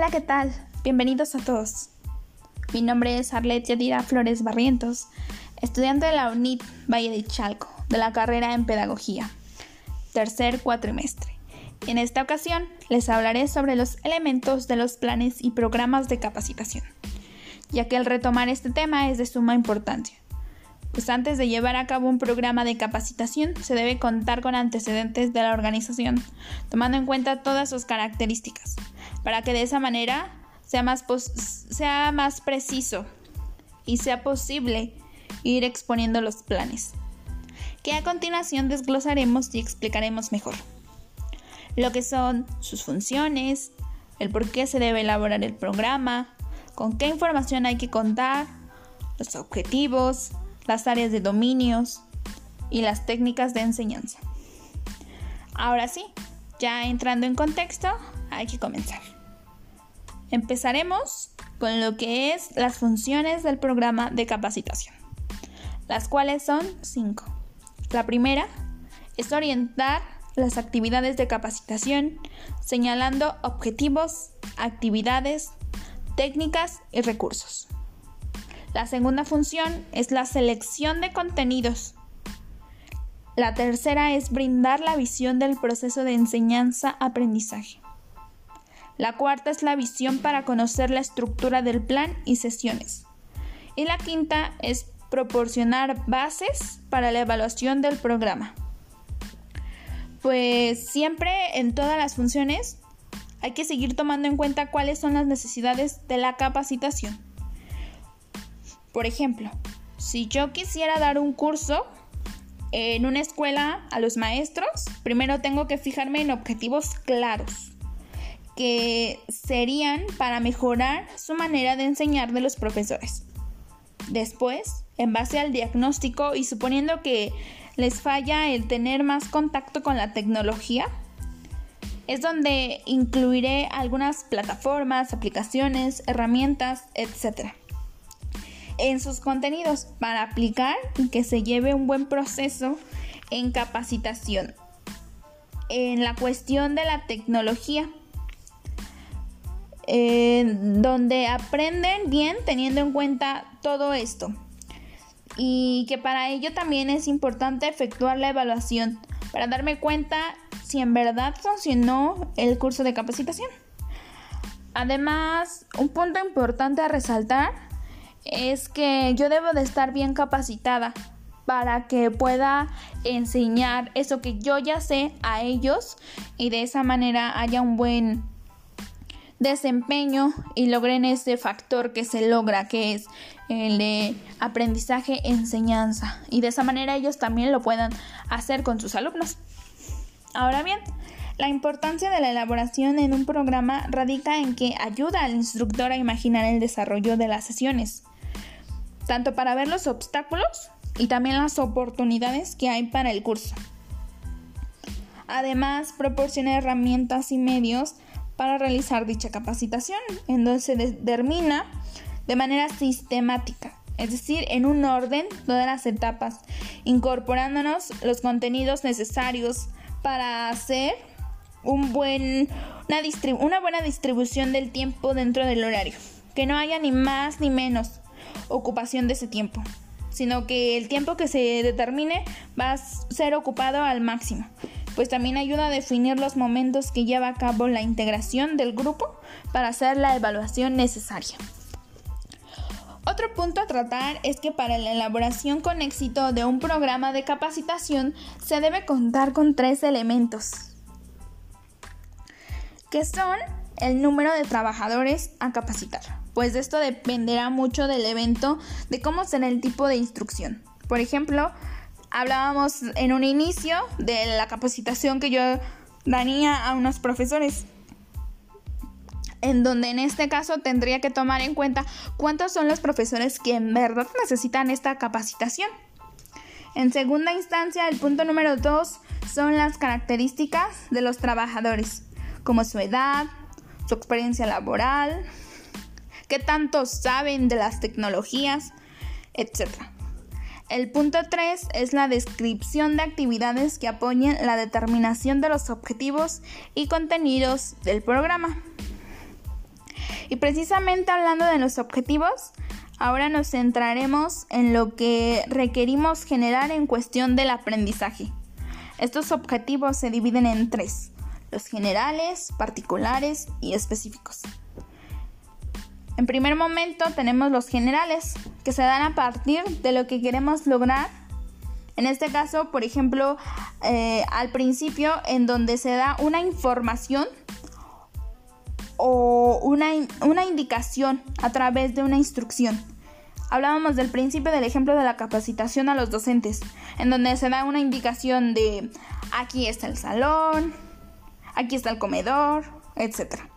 Hola, ¿qué tal? Bienvenidos a todos. Mi nombre es Arlet Yadira Flores Barrientos, estudiante de la UNIT Valle de Chalco, de la carrera en Pedagogía, tercer cuatrimestre. En esta ocasión les hablaré sobre los elementos de los planes y programas de capacitación, ya que el retomar este tema es de suma importancia. Pues antes de llevar a cabo un programa de capacitación se debe contar con antecedentes de la organización, tomando en cuenta todas sus características, para que de esa manera sea más, sea más preciso y sea posible ir exponiendo los planes, que a continuación desglosaremos y explicaremos mejor. Lo que son sus funciones, el por qué se debe elaborar el programa, con qué información hay que contar, los objetivos, las áreas de dominios y las técnicas de enseñanza. Ahora sí, ya entrando en contexto, hay que comenzar. Empezaremos con lo que es las funciones del programa de capacitación, las cuales son cinco. La primera es orientar las actividades de capacitación, señalando objetivos, actividades, técnicas y recursos. La segunda función es la selección de contenidos. La tercera es brindar la visión del proceso de enseñanza-aprendizaje. La cuarta es la visión para conocer la estructura del plan y sesiones. Y la quinta es proporcionar bases para la evaluación del programa. Pues siempre en todas las funciones hay que seguir tomando en cuenta cuáles son las necesidades de la capacitación. Por ejemplo, si yo quisiera dar un curso en una escuela a los maestros, primero tengo que fijarme en objetivos claros, que serían para mejorar su manera de enseñar de los profesores. Después, en base al diagnóstico y suponiendo que les falla el tener más contacto con la tecnología, es donde incluiré algunas plataformas, aplicaciones, herramientas, etc en sus contenidos para aplicar y que se lleve un buen proceso en capacitación. En la cuestión de la tecnología, donde aprenden bien teniendo en cuenta todo esto. Y que para ello también es importante efectuar la evaluación para darme cuenta si en verdad funcionó el curso de capacitación. Además, un punto importante a resaltar es que yo debo de estar bien capacitada para que pueda enseñar eso que yo ya sé a ellos y de esa manera haya un buen desempeño y logren ese factor que se logra que es el de aprendizaje enseñanza y de esa manera ellos también lo puedan hacer con sus alumnos. Ahora bien, la importancia de la elaboración en un programa radica en que ayuda al instructor a imaginar el desarrollo de las sesiones tanto para ver los obstáculos y también las oportunidades que hay para el curso. Además, proporciona herramientas y medios para realizar dicha capacitación, en donde se determina de manera sistemática, es decir, en un orden todas las etapas, incorporándonos los contenidos necesarios para hacer un buen, una, una buena distribución del tiempo dentro del horario, que no haya ni más ni menos, ocupación de ese tiempo, sino que el tiempo que se determine va a ser ocupado al máximo, pues también ayuda a definir los momentos que lleva a cabo la integración del grupo para hacer la evaluación necesaria. Otro punto a tratar es que para la elaboración con éxito de un programa de capacitación se debe contar con tres elementos, que son el número de trabajadores a capacitar, pues de esto dependerá mucho del evento, de cómo será el tipo de instrucción. Por ejemplo, hablábamos en un inicio de la capacitación que yo daría a unos profesores, en donde en este caso tendría que tomar en cuenta cuántos son los profesores que en verdad necesitan esta capacitación. En segunda instancia, el punto número dos son las características de los trabajadores, como su edad, su experiencia laboral, qué tanto saben de las tecnologías, etc. El punto 3 es la descripción de actividades que apoyen la determinación de los objetivos y contenidos del programa. Y precisamente hablando de los objetivos, ahora nos centraremos en lo que requerimos generar en cuestión del aprendizaje. Estos objetivos se dividen en tres, los generales, particulares y específicos. En primer momento tenemos los generales, que se dan a partir de lo que queremos lograr. En este caso, por ejemplo, eh, al principio, en donde se da una información o una, una indicación a través de una instrucción. Hablábamos del principio del ejemplo de la capacitación a los docentes, en donde se da una indicación de aquí está el salón, aquí está el comedor, etc.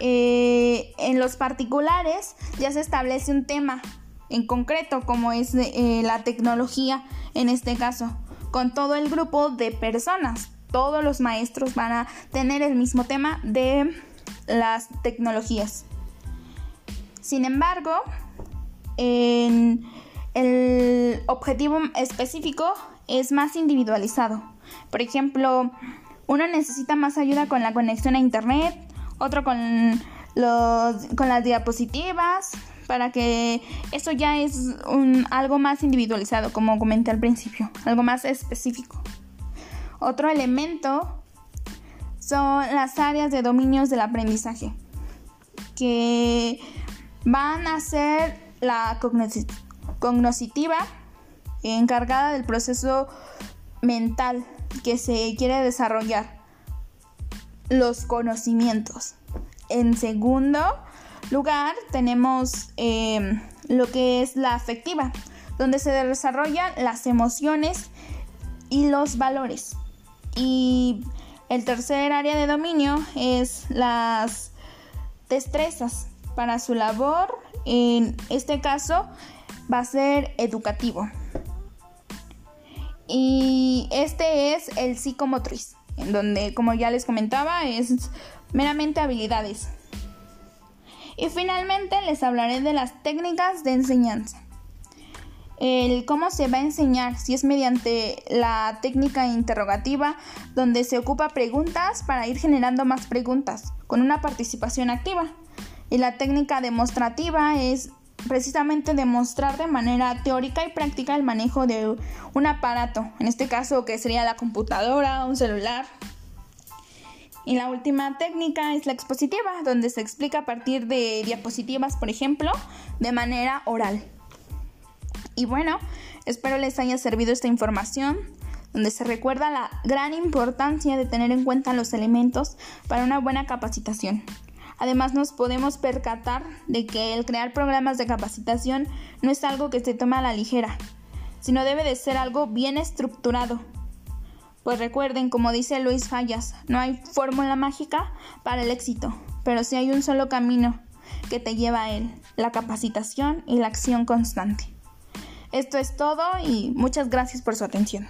Eh, en los particulares ya se establece un tema en concreto, como es eh, la tecnología en este caso, con todo el grupo de personas. Todos los maestros van a tener el mismo tema de las tecnologías. Sin embargo, en el objetivo específico es más individualizado. Por ejemplo, uno necesita más ayuda con la conexión a internet, otro con, los, con las diapositivas, para que eso ya es un, algo más individualizado, como comenté al principio, algo más específico. Otro elemento son las áreas de dominios del aprendizaje, que van a ser la cognitiva, encargada del proceso mental que se quiere desarrollar, los conocimientos. En segundo lugar tenemos em, lo que es la afectiva, donde se desarrollan las emociones y los valores. Y el tercer área de dominio es las destrezas para su labor. En este caso va a ser educativo. Y este es el psicomotriz, en donde, como ya les comentaba, es meramente habilidades. Y finalmente les hablaré de las técnicas de enseñanza el cómo se va a enseñar, si es mediante la técnica interrogativa, donde se ocupa preguntas para ir generando más preguntas, con una participación activa. Y la técnica demostrativa es precisamente demostrar de manera teórica y práctica el manejo de un aparato, en este caso que sería la computadora, un celular. Y la última técnica es la expositiva, donde se explica a partir de diapositivas, por ejemplo, de manera oral. Y bueno, espero les haya servido esta información donde se recuerda la gran importancia de tener en cuenta los elementos para una buena capacitación. Además nos podemos percatar de que el crear programas de capacitación no es algo que se toma a la ligera, sino debe de ser algo bien estructurado. Pues recuerden, como dice Luis Fallas, no hay fórmula mágica para el éxito, pero sí hay un solo camino que te lleva a él, la capacitación y la acción constante. Esto es todo y muchas gracias por su atención.